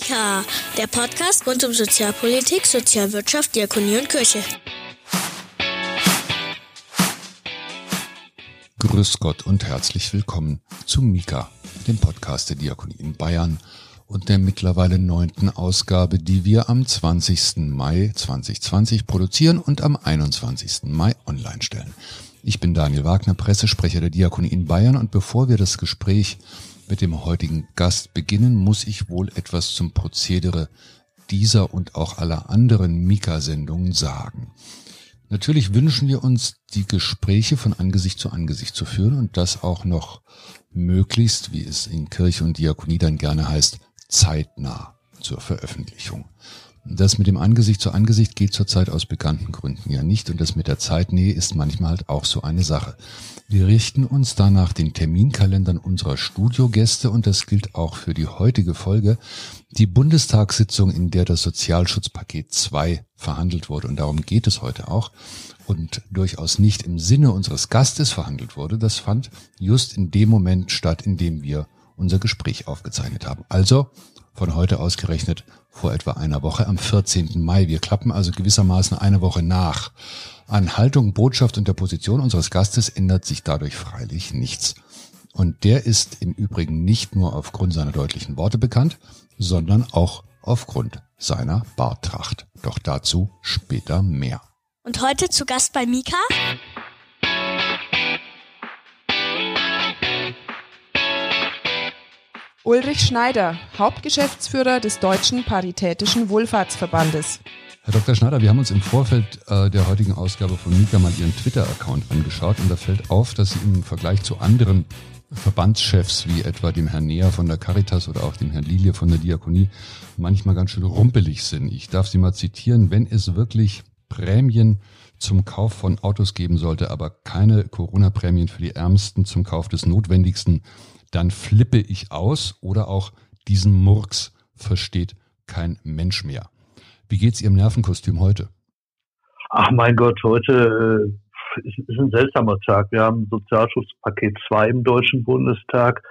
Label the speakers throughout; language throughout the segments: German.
Speaker 1: Mika, der Podcast rund um Sozialpolitik, Sozialwirtschaft, Diakonie und Kirche.
Speaker 2: Grüß Gott und herzlich willkommen zu Mika, dem Podcast der Diakonie in Bayern und der mittlerweile neunten Ausgabe, die wir am 20. Mai 2020 produzieren und am 21. Mai online stellen. Ich bin Daniel Wagner, Pressesprecher der Diakonie in Bayern und bevor wir das Gespräch mit dem heutigen Gast beginnen, muss ich wohl etwas zum Prozedere dieser und auch aller anderen Mika-Sendungen sagen. Natürlich wünschen wir uns, die Gespräche von Angesicht zu Angesicht zu führen und das auch noch möglichst, wie es in Kirche und Diakonie dann gerne heißt, zeitnah zur Veröffentlichung. Das mit dem Angesicht zu Angesicht geht zurzeit aus bekannten Gründen ja nicht und das mit der Zeitnähe ist manchmal halt auch so eine Sache. Wir richten uns da nach den Terminkalendern unserer Studiogäste und das gilt auch für die heutige Folge. Die Bundestagssitzung, in der das Sozialschutzpaket 2 verhandelt wurde und darum geht es heute auch und durchaus nicht im Sinne unseres Gastes verhandelt wurde, das fand just in dem Moment statt, in dem wir unser Gespräch aufgezeichnet haben. Also von heute ausgerechnet vor etwa einer Woche am 14. Mai. Wir klappen also gewissermaßen eine Woche nach. An Haltung, Botschaft und der Position unseres Gastes ändert sich dadurch freilich nichts. Und der ist im Übrigen nicht nur aufgrund seiner deutlichen Worte bekannt, sondern auch aufgrund seiner Bartracht. Doch dazu später mehr.
Speaker 1: Und heute zu Gast bei Mika?
Speaker 3: Ulrich Schneider, Hauptgeschäftsführer des Deutschen Paritätischen Wohlfahrtsverbandes.
Speaker 2: Herr Dr. Schneider, wir haben uns im Vorfeld äh, der heutigen Ausgabe von Mika mal Ihren Twitter-Account angeschaut und da fällt auf, dass Sie im Vergleich zu anderen Verbandschefs wie etwa dem Herrn Neher von der Caritas oder auch dem Herrn Lilie von der Diakonie manchmal ganz schön rumpelig sind. Ich darf Sie mal zitieren, wenn es wirklich Prämien zum Kauf von Autos geben sollte, aber keine Corona-Prämien für die Ärmsten zum Kauf des Notwendigsten, dann flippe ich aus oder auch diesen Murks versteht kein Mensch mehr. Wie geht's Ihrem Nervenkostüm heute?
Speaker 4: Ach mein Gott, heute äh, ist, ein seltsamer Tag. Wir haben Sozialschutzpaket 2 im Deutschen Bundestag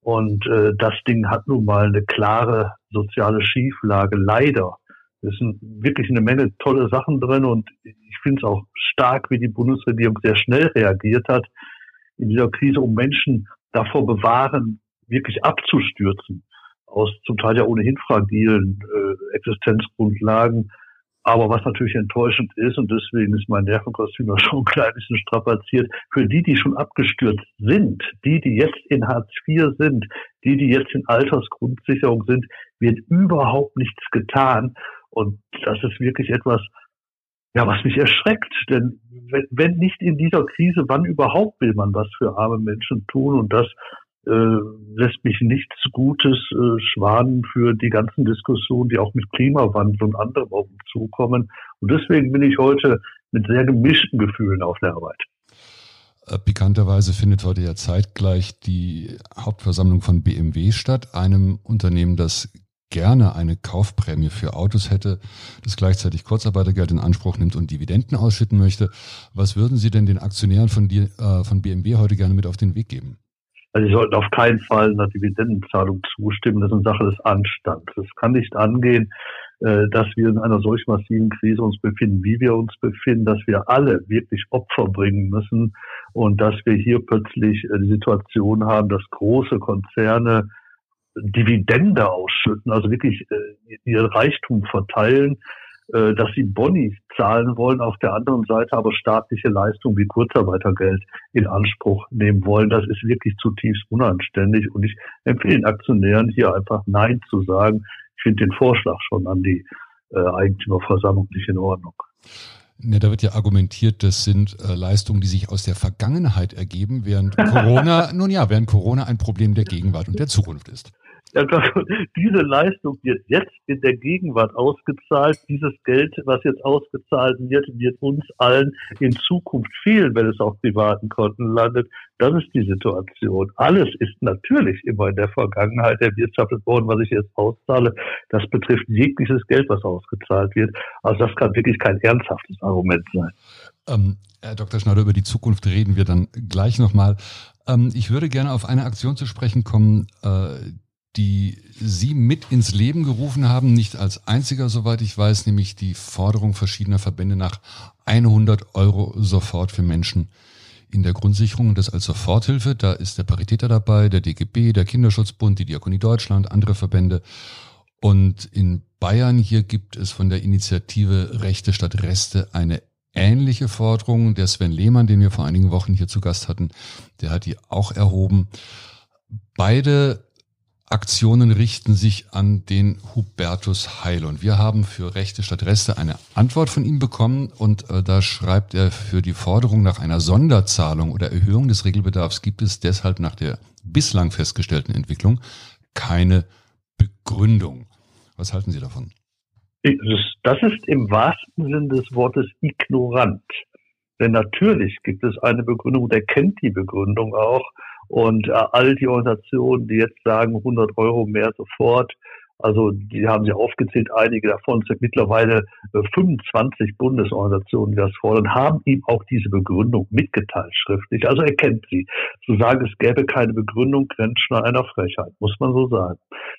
Speaker 4: und äh, das Ding hat nun mal eine klare soziale Schieflage, leider. Es sind wirklich eine Menge tolle Sachen drin und ich finde es auch stark, wie die Bundesregierung sehr schnell reagiert hat in dieser Krise, um Menschen davor bewahren, wirklich abzustürzen aus zum Teil ja ohnehin fragilen äh, Existenzgrundlagen. Aber was natürlich enttäuschend ist, und deswegen ist mein Nervenkostüm auch schon ein klein bisschen strapaziert, für die, die schon abgestürzt sind, die, die jetzt in Hartz IV sind, die, die jetzt in Altersgrundsicherung sind, wird überhaupt nichts getan. Und das ist wirklich etwas, ja, was mich erschreckt. Denn wenn, wenn nicht in dieser Krise, wann überhaupt will man was für arme Menschen tun? Und das äh, lässt mich nichts Gutes äh, schwanen für die ganzen Diskussionen, die auch mit Klimawandel und anderem auf uns zukommen. Und deswegen bin ich heute mit sehr gemischten Gefühlen auf der Arbeit.
Speaker 2: Äh, pikanterweise findet heute ja zeitgleich die Hauptversammlung von BMW statt, einem Unternehmen, das gerne eine Kaufprämie für Autos hätte, das gleichzeitig Kurzarbeitergeld in Anspruch nimmt und Dividenden ausschütten möchte. Was würden Sie denn den Aktionären von, die, äh, von BMW heute gerne mit auf den Weg geben?
Speaker 4: Also sie sollten auf keinen Fall einer Dividendenzahlung zustimmen. Das ist eine Sache des Anstands. Es kann nicht angehen, äh, dass wir in einer solch massiven Krise uns befinden, wie wir uns befinden, dass wir alle wirklich Opfer bringen müssen und dass wir hier plötzlich äh, die Situation haben, dass große Konzerne Dividende ausschütten, also wirklich äh, ihr Reichtum verteilen, äh, dass sie Boni zahlen wollen, auf der anderen Seite aber staatliche Leistungen wie Kurzarbeitergeld in Anspruch nehmen wollen. Das ist wirklich zutiefst unanständig und ich empfehle den Aktionären hier einfach Nein zu sagen. Ich finde den Vorschlag schon an die äh, Eigentümerversammlung nicht in Ordnung.
Speaker 2: Ja, da wird ja argumentiert, das sind äh, Leistungen, die sich aus der Vergangenheit ergeben, während Corona, nun ja, während Corona ein Problem der Gegenwart und der Zukunft ist.
Speaker 4: Diese Leistung wird jetzt in der Gegenwart ausgezahlt. Dieses Geld, was jetzt ausgezahlt wird, wird uns allen in Zukunft fehlen, wenn es auf privaten Konten landet. Das ist die Situation. Alles ist natürlich immer in der Vergangenheit erwirtschaftet worden, was ich jetzt auszahle. Das betrifft jegliches Geld, was ausgezahlt wird. Also das kann wirklich kein ernsthaftes Argument sein.
Speaker 2: Ähm, Herr Dr. Schneider, über die Zukunft reden wir dann gleich nochmal. Ähm, ich würde gerne auf eine Aktion zu sprechen kommen, äh, die Sie mit ins Leben gerufen haben, nicht als einziger, soweit ich weiß, nämlich die Forderung verschiedener Verbände nach 100 Euro sofort für Menschen in der Grundsicherung und das als Soforthilfe. Da ist der Paritäter dabei, der DGB, der Kinderschutzbund, die Diakonie Deutschland, andere Verbände. Und in Bayern hier gibt es von der Initiative Rechte statt Reste eine ähnliche Forderung. Der Sven Lehmann, den wir vor einigen Wochen hier zu Gast hatten, der hat die auch erhoben. Beide Aktionen richten sich an den Hubertus Heil. Und wir haben für Rechte statt Reste eine Antwort von ihm bekommen. Und äh, da schreibt er, für die Forderung nach einer Sonderzahlung oder Erhöhung des Regelbedarfs gibt es deshalb nach der bislang festgestellten Entwicklung keine Begründung. Was halten Sie davon?
Speaker 4: Das ist im wahrsten Sinn des Wortes ignorant. Denn natürlich gibt es eine Begründung, der kennt die Begründung auch. Und äh, all die Organisationen, die jetzt sagen 100 Euro mehr sofort, also die haben sie aufgezählt, einige davon sind mittlerweile äh, 25 Bundesorganisationen, die das fordern, haben ihm auch diese Begründung mitgeteilt schriftlich. Also er kennt sie. Zu sagen, es gäbe keine Begründung, grenzt schon einer Frechheit, muss man so sagen.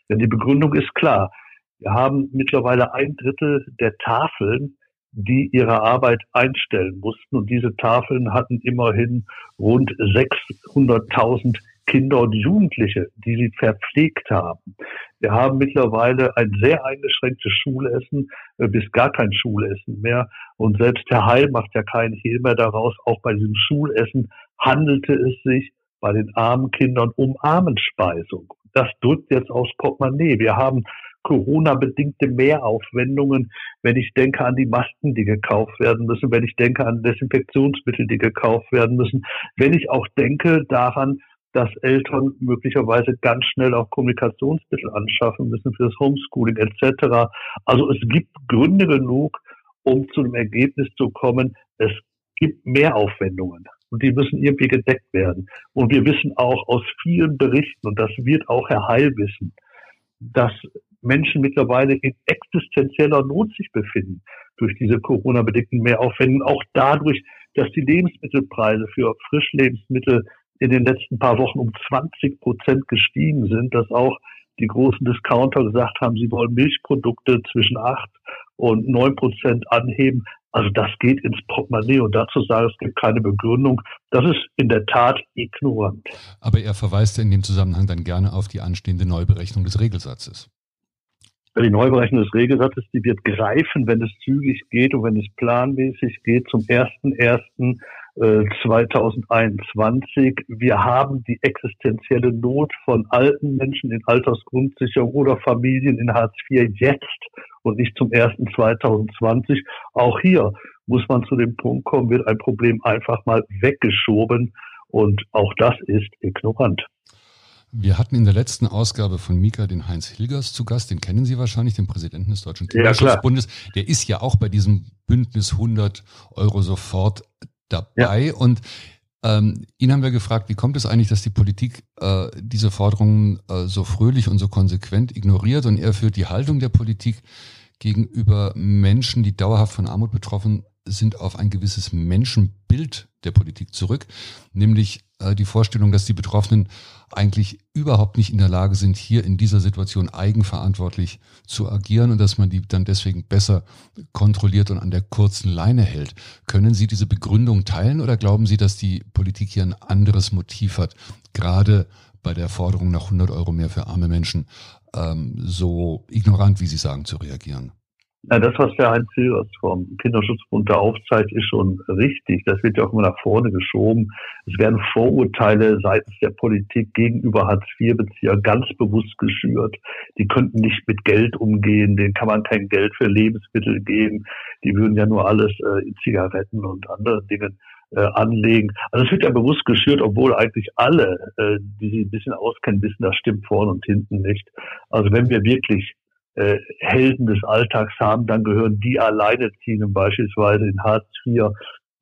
Speaker 4: Denn die Begründung ist klar. Wir haben mittlerweile ein Drittel der Tafeln die ihre Arbeit einstellen mussten. Und diese Tafeln hatten immerhin rund 600.000 Kinder und Jugendliche, die sie verpflegt haben. Wir haben mittlerweile ein sehr eingeschränktes Schulessen, äh, bis gar kein Schulessen mehr. Und selbst Herr Heil macht ja keinen Hehl mehr daraus. Auch bei diesem Schulessen handelte es sich bei den armen Kindern um Armenspeisung. Das drückt jetzt aufs Portemonnaie. Wir haben Corona-bedingte Mehraufwendungen, wenn ich denke an die Masken, die gekauft werden müssen, wenn ich denke an Desinfektionsmittel, die gekauft werden müssen, wenn ich auch denke daran, dass Eltern möglicherweise ganz schnell auch Kommunikationsmittel anschaffen müssen für das Homeschooling etc. Also es gibt Gründe genug, um zu dem Ergebnis zu kommen, es gibt Mehraufwendungen und die müssen irgendwie gedeckt werden. Und wir wissen auch aus vielen Berichten, und das wird auch Herr Heil wissen, dass Menschen mittlerweile in existenzieller Not sich befinden durch diese Corona-bedingten Mehraufwendungen, auch dadurch, dass die Lebensmittelpreise für Frischlebensmittel in den letzten paar Wochen um 20 Prozent gestiegen sind, dass auch die großen Discounter gesagt haben, sie wollen Milchprodukte zwischen acht und neun Prozent anheben. Also das geht ins Portemonnaie und dazu sagen, es gibt keine Begründung. Das ist in der Tat ignorant.
Speaker 2: Aber er verweist in dem Zusammenhang dann gerne auf die anstehende Neuberechnung des Regelsatzes.
Speaker 4: Die Neuberechnung des Regelsatzes, die wird greifen, wenn es zügig geht und wenn es planmäßig geht zum 1.1.2021. Äh, Wir haben die existenzielle Not von alten Menschen in Altersgrundsicherung oder Familien in Hartz IV jetzt und nicht zum 1.2020. Auch hier muss man zu dem Punkt kommen, wird ein Problem einfach mal weggeschoben und auch das ist ignorant.
Speaker 2: Wir hatten in der letzten Ausgabe von Mika den Heinz Hilgers zu Gast, den kennen Sie wahrscheinlich, den Präsidenten des Deutschen Kinderschutzbundes. Ja, der ist ja auch bei diesem Bündnis 100 Euro sofort dabei. Ja. Und ähm, ihn haben wir gefragt, wie kommt es eigentlich, dass die Politik äh, diese Forderungen äh, so fröhlich und so konsequent ignoriert und er führt die Haltung der Politik gegenüber Menschen, die dauerhaft von Armut betroffen sind, auf ein gewisses Menschenbild der Politik zurück, nämlich äh, die Vorstellung, dass die Betroffenen eigentlich überhaupt nicht in der Lage sind, hier in dieser Situation eigenverantwortlich zu agieren und dass man die dann deswegen besser kontrolliert und an der kurzen Leine hält. Können Sie diese Begründung teilen oder glauben Sie, dass die Politik hier ein anderes Motiv hat, gerade bei der Forderung nach 100 Euro mehr für arme Menschen ähm, so ignorant, wie Sie sagen, zu reagieren?
Speaker 4: Ja, das, was der Heinz Silvers vom Kinderschutzbund da aufzeigt, ist schon richtig. Das wird ja auch immer nach vorne geschoben. Es werden Vorurteile seitens der Politik gegenüber Hartz-IV-Bezieher ganz bewusst geschürt. Die könnten nicht mit Geld umgehen, denen kann man kein Geld für Lebensmittel geben. Die würden ja nur alles äh, in Zigaretten und andere Dingen äh, anlegen. Also es wird ja bewusst geschürt, obwohl eigentlich alle, äh, die sich ein bisschen auskennen, wissen, das stimmt vorne und hinten nicht. Also wenn wir wirklich äh, Helden des Alltags haben, dann gehören die Alleinerziehenden beispielsweise in Hartz IV,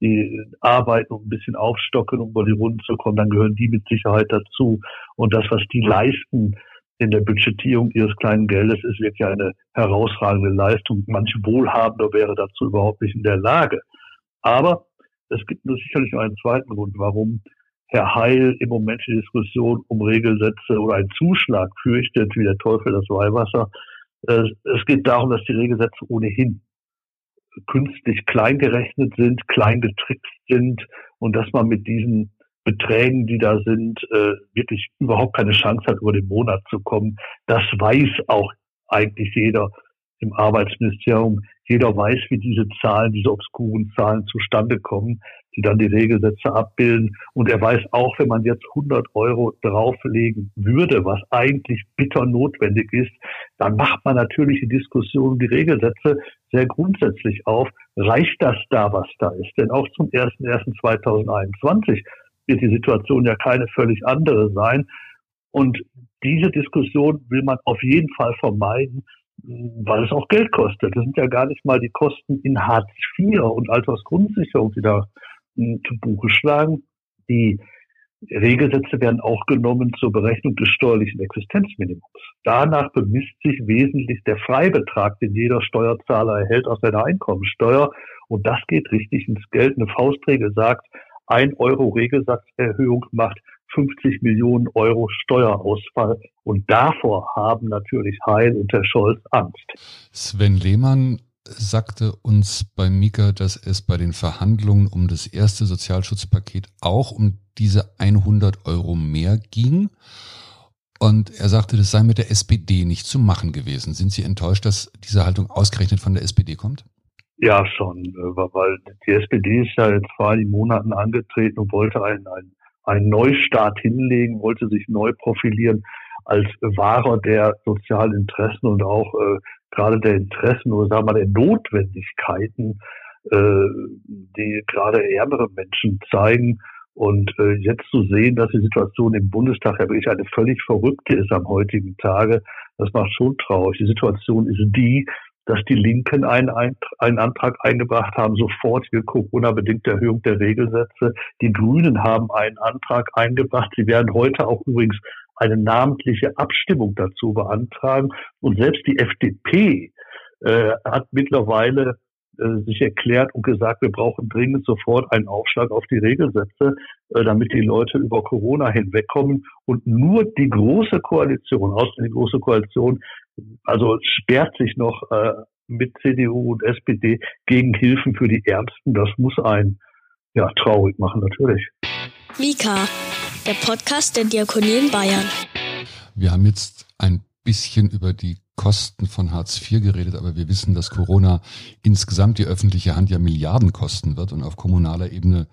Speaker 4: die arbeiten und ein bisschen aufstocken, um über die Runden zu kommen, dann gehören die mit Sicherheit dazu. Und das, was die leisten in der Budgetierung ihres kleinen Geldes, ist wirklich eine herausragende Leistung. Manch Wohlhabender wäre dazu überhaupt nicht in der Lage. Aber es gibt nur sicherlich einen zweiten Grund, warum Herr Heil im Moment die Diskussion um Regelsätze oder einen Zuschlag fürchtet, wie der Teufel das Weihwasser. Äh, es geht darum, dass die Regelsätze ohnehin künstlich klein gerechnet sind, klein getrickst sind und dass man mit diesen Beträgen, die da sind, äh, wirklich überhaupt keine Chance hat, über den Monat zu kommen. Das weiß auch eigentlich jeder im Arbeitsministerium. Jeder weiß, wie diese Zahlen, diese obskuren Zahlen zustande kommen, die dann die Regelsätze abbilden. Und er weiß auch, wenn man jetzt 100 Euro drauflegen würde, was eigentlich bitter notwendig ist, dann macht man natürlich die Diskussion um die Regelsätze sehr grundsätzlich auf. Reicht das da, was da ist? Denn auch zum 01.01.2021 wird die Situation ja keine völlig andere sein. Und diese Diskussion will man auf jeden Fall vermeiden, weil es auch Geld kostet. Das sind ja gar nicht mal die Kosten in Hartz IV und Altersgrundsicherung, die da hm, zu Buche schlagen. Die Regelsätze werden auch genommen zur Berechnung des steuerlichen Existenzminimums. Danach bemisst sich wesentlich der Freibetrag, den jeder Steuerzahler erhält aus seiner Einkommensteuer. Und das geht richtig ins Geld. Eine Faustregel sagt, ein Euro Regelsatzerhöhung macht 50 Millionen Euro Steuerausfall. Und davor haben natürlich Heil und Herr Scholz Angst.
Speaker 2: Sven Lehmann sagte uns bei Mika, dass es bei den Verhandlungen um das erste Sozialschutzpaket auch um diese 100 Euro mehr ging. Und er sagte, das sei mit der SPD nicht zu machen gewesen. Sind Sie enttäuscht, dass diese Haltung ausgerechnet von der SPD kommt?
Speaker 4: Ja, schon, äh, weil die SPD ist ja jetzt vor einigen Monaten angetreten und wollte einen, einen, einen Neustart hinlegen, wollte sich neu profilieren als Wahrer der sozialen Interessen und auch äh, gerade der Interessen oder sagen wir mal der Notwendigkeiten, äh, die gerade ärmere Menschen zeigen. Und äh, jetzt zu sehen, dass die Situation im Bundestag ja wirklich eine völlig verrückte ist am heutigen Tage, das macht schon traurig. Die Situation ist die, dass die Linken einen, einen Antrag eingebracht haben, sofortige Corona-bedingte Erhöhung der Regelsätze. Die Grünen haben einen Antrag eingebracht. Sie werden heute auch übrigens eine namentliche Abstimmung dazu beantragen. Und selbst die FDP äh, hat mittlerweile äh, sich erklärt und gesagt, wir brauchen dringend sofort einen Aufschlag auf die Regelsätze, äh, damit die Leute über Corona hinwegkommen. Und nur die große Koalition, außer die große Koalition, also sperrt sich noch äh, mit CDU und SPD gegen Hilfen für die Ärmsten. Das muss einen ja traurig machen, natürlich.
Speaker 1: Mika, der Podcast der Diakonie in Bayern.
Speaker 2: Wir haben jetzt ein bisschen über die Kosten von Hartz IV geredet, aber wir wissen, dass Corona insgesamt die öffentliche Hand ja Milliarden kosten wird und auf kommunaler Ebene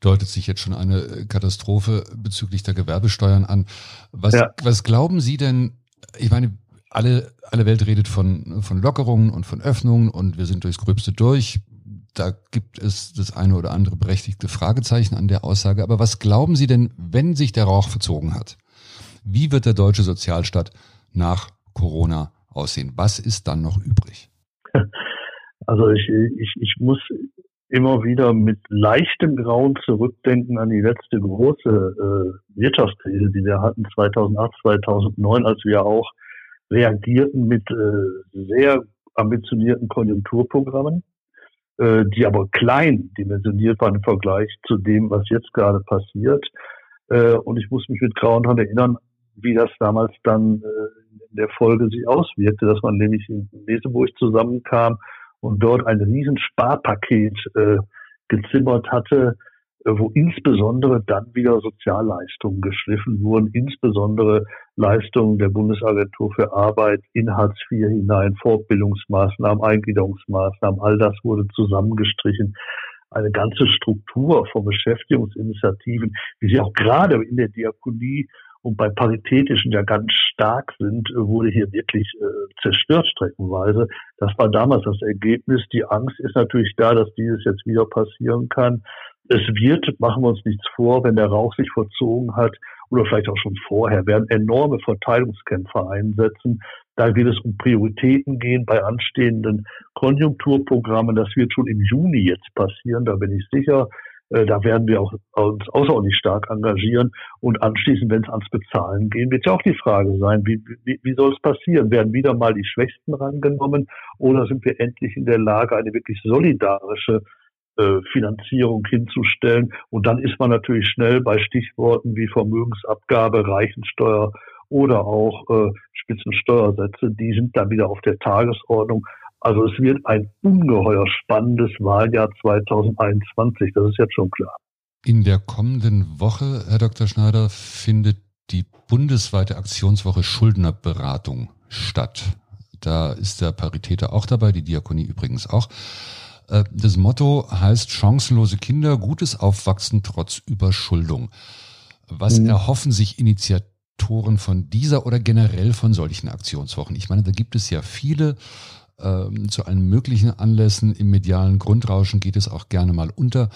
Speaker 2: deutet sich jetzt schon eine Katastrophe bezüglich der Gewerbesteuern an. Was, ja. was glauben Sie denn, ich meine, alle, alle Welt redet von, von Lockerungen und von Öffnungen und wir sind durchs Gröbste durch. Da gibt es das eine oder andere berechtigte Fragezeichen an der Aussage. Aber was glauben Sie denn, wenn sich der Rauch verzogen hat? Wie wird der deutsche Sozialstaat nach Corona aussehen? Was ist dann noch übrig?
Speaker 4: Also ich, ich, ich muss immer wieder mit leichtem Grauen zurückdenken an die letzte große äh, Wirtschaftskrise, die wir hatten 2008, 2009, als wir auch reagierten mit äh, sehr ambitionierten Konjunkturprogrammen, äh, die aber klein dimensioniert waren im Vergleich zu dem, was jetzt gerade passiert. Äh, und ich muss mich mit grauen daran erinnern, wie das damals dann äh, in der Folge sich auswirkte, dass man nämlich in Leseburg zusammenkam und dort ein riesen Sparpaket äh, gezimmert hatte, wo insbesondere dann wieder Sozialleistungen geschliffen wurden, insbesondere Leistungen der Bundesagentur für Arbeit in Hartz IV hinein, Fortbildungsmaßnahmen, Eingliederungsmaßnahmen, all das wurde zusammengestrichen. Eine ganze Struktur von Beschäftigungsinitiativen, wie sie auch gerade in der Diakonie und bei Paritätischen ja ganz stark sind, wurde hier wirklich äh, zerstört streckenweise. Das war damals das Ergebnis. Die Angst ist natürlich da, dass dieses jetzt wieder passieren kann. Es wird, machen wir uns nichts vor, wenn der Rauch sich verzogen hat oder vielleicht auch schon vorher, werden enorme Verteilungskämpfe einsetzen. Da wird es um Prioritäten gehen bei anstehenden Konjunkturprogrammen. Das wird schon im Juni jetzt passieren, da bin ich sicher. Äh, da werden wir auch uns außerordentlich stark engagieren. Und anschließend, wenn es ans Bezahlen geht, wird ja auch die Frage sein, wie, wie, wie soll es passieren? Werden wieder mal die Schwächsten rangenommen oder sind wir endlich in der Lage, eine wirklich solidarische Finanzierung hinzustellen. Und dann ist man natürlich schnell bei Stichworten wie Vermögensabgabe, Reichensteuer oder auch äh, Spitzensteuersätze. Die sind dann wieder auf der Tagesordnung. Also es wird ein ungeheuer spannendes Wahljahr 2021. Das ist jetzt schon klar.
Speaker 2: In der kommenden Woche, Herr Dr. Schneider, findet die bundesweite Aktionswoche Schuldnerberatung statt. Da ist der Paritäter auch dabei, die Diakonie übrigens auch. Äh, das Motto heißt chancenlose Kinder, gutes Aufwachsen trotz Überschuldung. Was mhm. erhoffen sich Initiatoren von dieser oder generell von solchen Aktionswochen? Ich meine, da gibt es ja viele ähm, zu allen möglichen Anlässen. Im medialen Grundrauschen geht es auch gerne mal unter.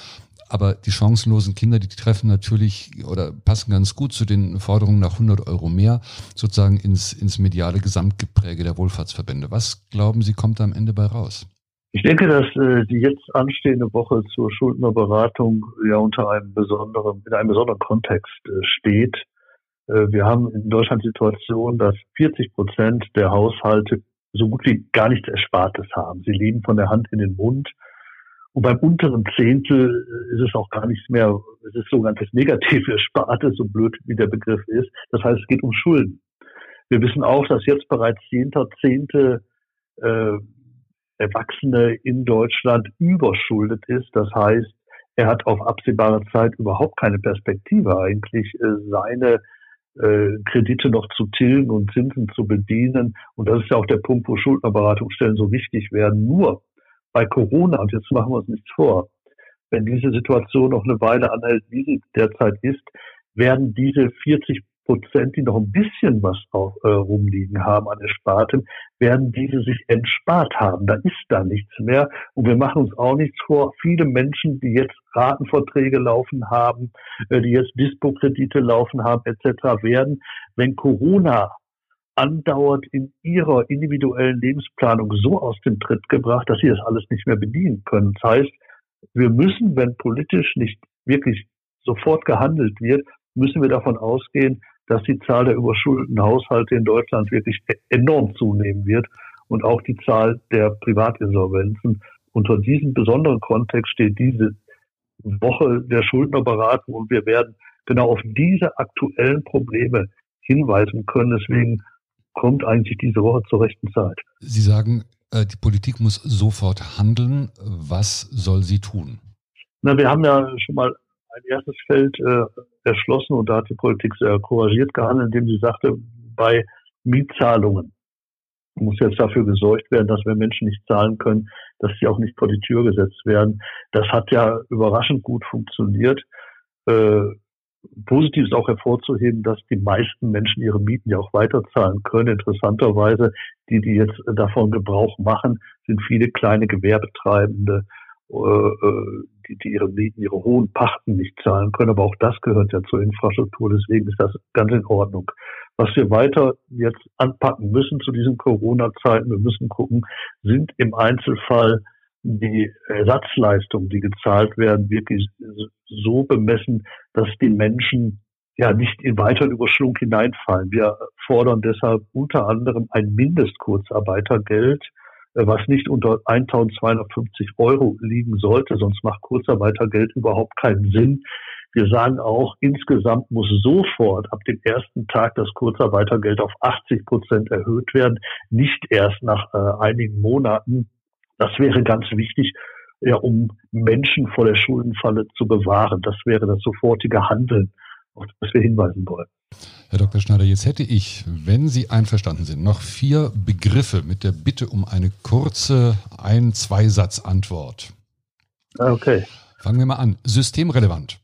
Speaker 2: Aber die chancenlosen Kinder, die treffen natürlich oder passen ganz gut zu den Forderungen nach 100 Euro mehr, sozusagen ins, ins mediale Gesamtgepräge der Wohlfahrtsverbände. Was glauben Sie, kommt da am Ende bei raus?
Speaker 4: Ich denke, dass äh, die jetzt anstehende Woche zur Schuldnerberatung ja unter einem besonderen, in einem besonderen Kontext äh, steht. Äh, wir haben in Deutschland die Situation, dass 40 Prozent der Haushalte so gut wie gar nichts Erspartes haben. Sie leben von der Hand in den Mund. Und beim unteren Zehntel ist es auch gar nichts mehr, es ist das negative Erspartes, so blöd wie der Begriff ist. Das heißt, es geht um Schulden. Wir wissen auch, dass jetzt bereits zehnter Zehnte äh, Erwachsene in Deutschland überschuldet ist. Das heißt, er hat auf absehbare Zeit überhaupt keine Perspektive eigentlich, äh, seine äh, Kredite noch zu tilgen und Zinsen zu bedienen. Und das ist ja auch der Punkt, wo Schuldnerberatungsstellen so wichtig werden. Nur bei Corona, und jetzt machen wir uns nichts vor, wenn diese Situation noch eine Weile anhält, wie sie derzeit ist, werden diese 40 Prozent, die noch ein bisschen was auf, äh, rumliegen haben an Erspartem, werden diese sich entspart haben. Da ist da nichts mehr. Und wir machen uns auch nichts vor. Viele Menschen, die jetzt Ratenverträge laufen haben, äh, die jetzt Dispo-Kredite laufen haben, etc., werden, wenn Corona andauernd in ihrer individuellen Lebensplanung so aus dem Tritt gebracht, dass sie das alles nicht mehr bedienen können. Das heißt, wir müssen, wenn politisch nicht wirklich sofort gehandelt wird, müssen wir davon ausgehen, dass die Zahl der überschuldeten Haushalte in Deutschland wirklich enorm zunehmen wird und auch die Zahl der Privatinsolvenzen. Unter diesem besonderen Kontext steht diese Woche der Schuldnerberatung und wir werden genau auf diese aktuellen Probleme hinweisen können. Deswegen kommt eigentlich diese Woche zur rechten Zeit.
Speaker 2: Sie sagen, äh, die Politik muss sofort handeln. Was soll sie tun?
Speaker 4: Na, wir haben ja schon mal ein erstes Feld äh, erschlossen und da hat die Politik sehr couragiert gehandelt, indem sie sagte, bei Mietzahlungen muss jetzt dafür gesorgt werden, dass wenn Menschen nicht zahlen können, dass sie auch nicht vor die Tür gesetzt werden. Das hat ja überraschend gut funktioniert. Äh, positiv ist auch hervorzuheben, dass die meisten Menschen ihre Mieten ja auch weiterzahlen können. Interessanterweise, die, die jetzt davon Gebrauch machen, sind viele kleine Gewerbetreibende, äh, äh, die, die ihre Mieten, ihre hohen Pachten nicht zahlen können. Aber auch das gehört ja zur Infrastruktur. Deswegen ist das ganz in Ordnung. Was wir weiter jetzt anpacken müssen zu diesen Corona-Zeiten, wir müssen gucken, sind im Einzelfall die Ersatzleistungen, die gezahlt werden, wirklich so bemessen, dass die Menschen ja nicht in weiteren Überschwung hineinfallen. Wir fordern deshalb unter anderem ein Mindestkurzarbeitergeld, was nicht unter 1250 Euro liegen sollte, sonst macht Kurzarbeitergeld überhaupt keinen Sinn. Wir sagen auch, insgesamt muss sofort ab dem ersten Tag das Kurzarbeitergeld auf 80 Prozent erhöht werden, nicht erst nach äh, einigen Monaten. Das wäre ganz wichtig, ja, um Menschen vor der Schuldenfalle zu bewahren. Das wäre das sofortige Handeln, auf das wir hinweisen wollen.
Speaker 2: Herr Dr. Schneider, jetzt hätte ich, wenn Sie einverstanden sind, noch vier Begriffe mit der Bitte um eine kurze Ein-, Zweisatz-Antwort.
Speaker 4: Okay.
Speaker 2: Fangen wir mal an. Systemrelevant.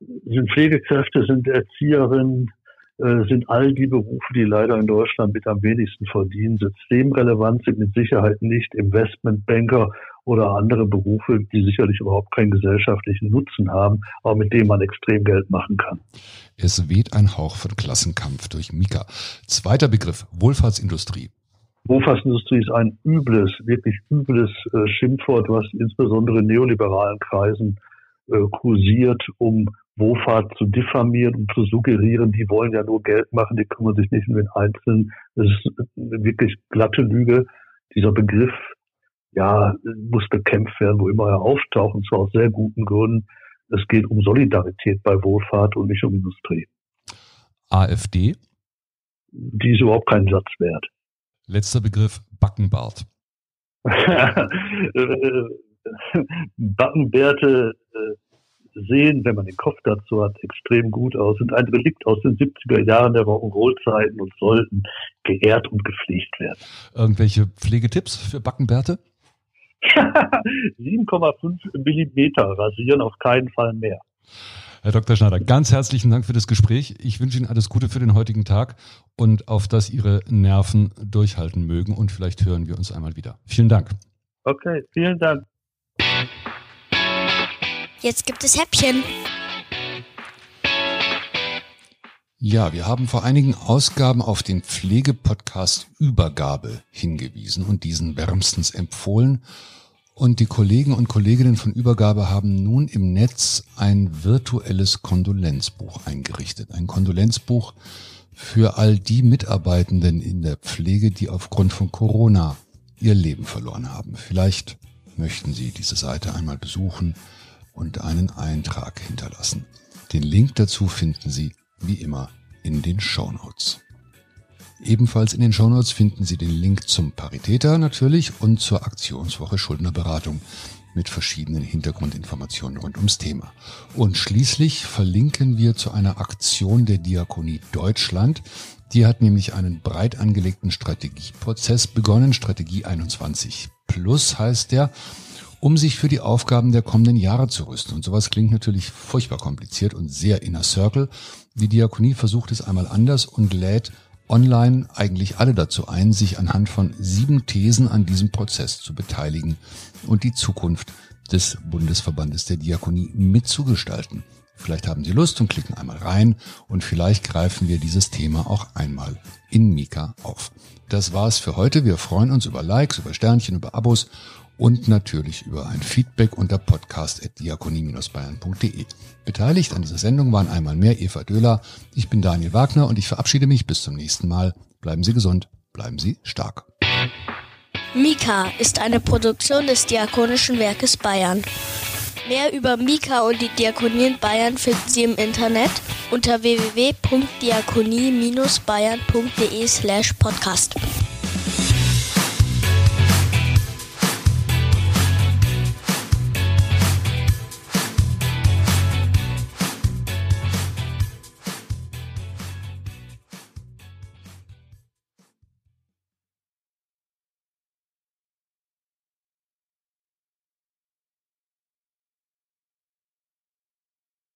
Speaker 4: Sind Pflegekräfte, sind Erzieherinnen, äh, sind all die Berufe, die leider in Deutschland mit am wenigsten verdienen. Systemrelevant sind mit Sicherheit nicht Investmentbanker oder andere Berufe, die sicherlich überhaupt keinen gesellschaftlichen Nutzen haben, aber mit denen man extrem Geld machen kann.
Speaker 2: Es weht ein Hauch von Klassenkampf durch Mika. Zweiter Begriff, Wohlfahrtsindustrie.
Speaker 4: Wohlfahrtsindustrie ist ein übles, wirklich übles äh, Schimpfwort, was insbesondere in neoliberalen Kreisen äh, kursiert, um Wohlfahrt zu diffamieren und zu suggerieren, die wollen ja nur Geld machen, die kümmern sich nicht um den Einzelnen. Das ist eine wirklich glatte Lüge. Dieser Begriff ja, muss bekämpft werden, wo immer er auftaucht, und zwar aus sehr guten Gründen. Es geht um Solidarität bei Wohlfahrt und nicht um Industrie.
Speaker 2: AfD?
Speaker 4: Die ist überhaupt keinen Satz wert.
Speaker 2: Letzter Begriff, Backenbart.
Speaker 4: Backenbärte äh, sehen, wenn man den Kopf dazu hat, extrem gut aus, sind ein Relikt aus den 70er Jahren der Rock'n'Roll-Zeiten und sollten geehrt und gepflegt werden.
Speaker 2: Irgendwelche Pflegetipps für Backenbärte?
Speaker 4: 7,5 Millimeter rasieren, auf keinen Fall mehr.
Speaker 2: Herr Dr. Schneider, ganz herzlichen Dank für das Gespräch. Ich wünsche Ihnen alles Gute für den heutigen Tag und auf dass Ihre Nerven durchhalten mögen und vielleicht hören wir uns einmal wieder. Vielen Dank.
Speaker 4: Okay, vielen Dank.
Speaker 1: Jetzt gibt es Häppchen.
Speaker 2: Ja, wir haben vor einigen Ausgaben auf den Pflegepodcast Übergabe hingewiesen und diesen wärmstens empfohlen. Und die Kollegen und Kolleginnen von Übergabe haben nun im Netz ein virtuelles Kondolenzbuch eingerichtet. Ein Kondolenzbuch für all die Mitarbeitenden in der Pflege, die aufgrund von Corona ihr Leben verloren haben. Vielleicht möchten Sie diese Seite einmal besuchen und einen Eintrag hinterlassen. Den Link dazu finden Sie wie immer in den Shownotes. Ebenfalls in den Shownotes finden Sie den Link zum Paritäter natürlich und zur Aktionswoche Schuldnerberatung mit verschiedenen Hintergrundinformationen rund ums Thema. Und schließlich verlinken wir zu einer Aktion der Diakonie Deutschland. Die hat nämlich einen breit angelegten Strategieprozess begonnen. Strategie 21 Plus heißt der um sich für die Aufgaben der kommenden Jahre zu rüsten. Und sowas klingt natürlich furchtbar kompliziert und sehr inner Circle. Die Diakonie versucht es einmal anders und lädt online eigentlich alle dazu ein, sich anhand von sieben Thesen an diesem Prozess zu beteiligen und die Zukunft des Bundesverbandes der Diakonie mitzugestalten. Vielleicht haben Sie Lust und klicken einmal rein und vielleicht greifen wir dieses Thema auch einmal in Mika auf. Das war's für heute. Wir freuen uns über Likes, über Sternchen, über Abos und natürlich über ein Feedback unter podcast.diakonie-bayern.de. Beteiligt an dieser Sendung waren einmal mehr Eva Döhler, ich bin Daniel Wagner und ich verabschiede mich bis zum nächsten Mal. Bleiben Sie gesund, bleiben Sie stark.
Speaker 1: Mika ist eine Produktion des Diakonischen Werkes Bayern. Mehr über Mika und die Diakonie in Bayern finden Sie im Internet unter www.diakonie-bayern.de slash podcast.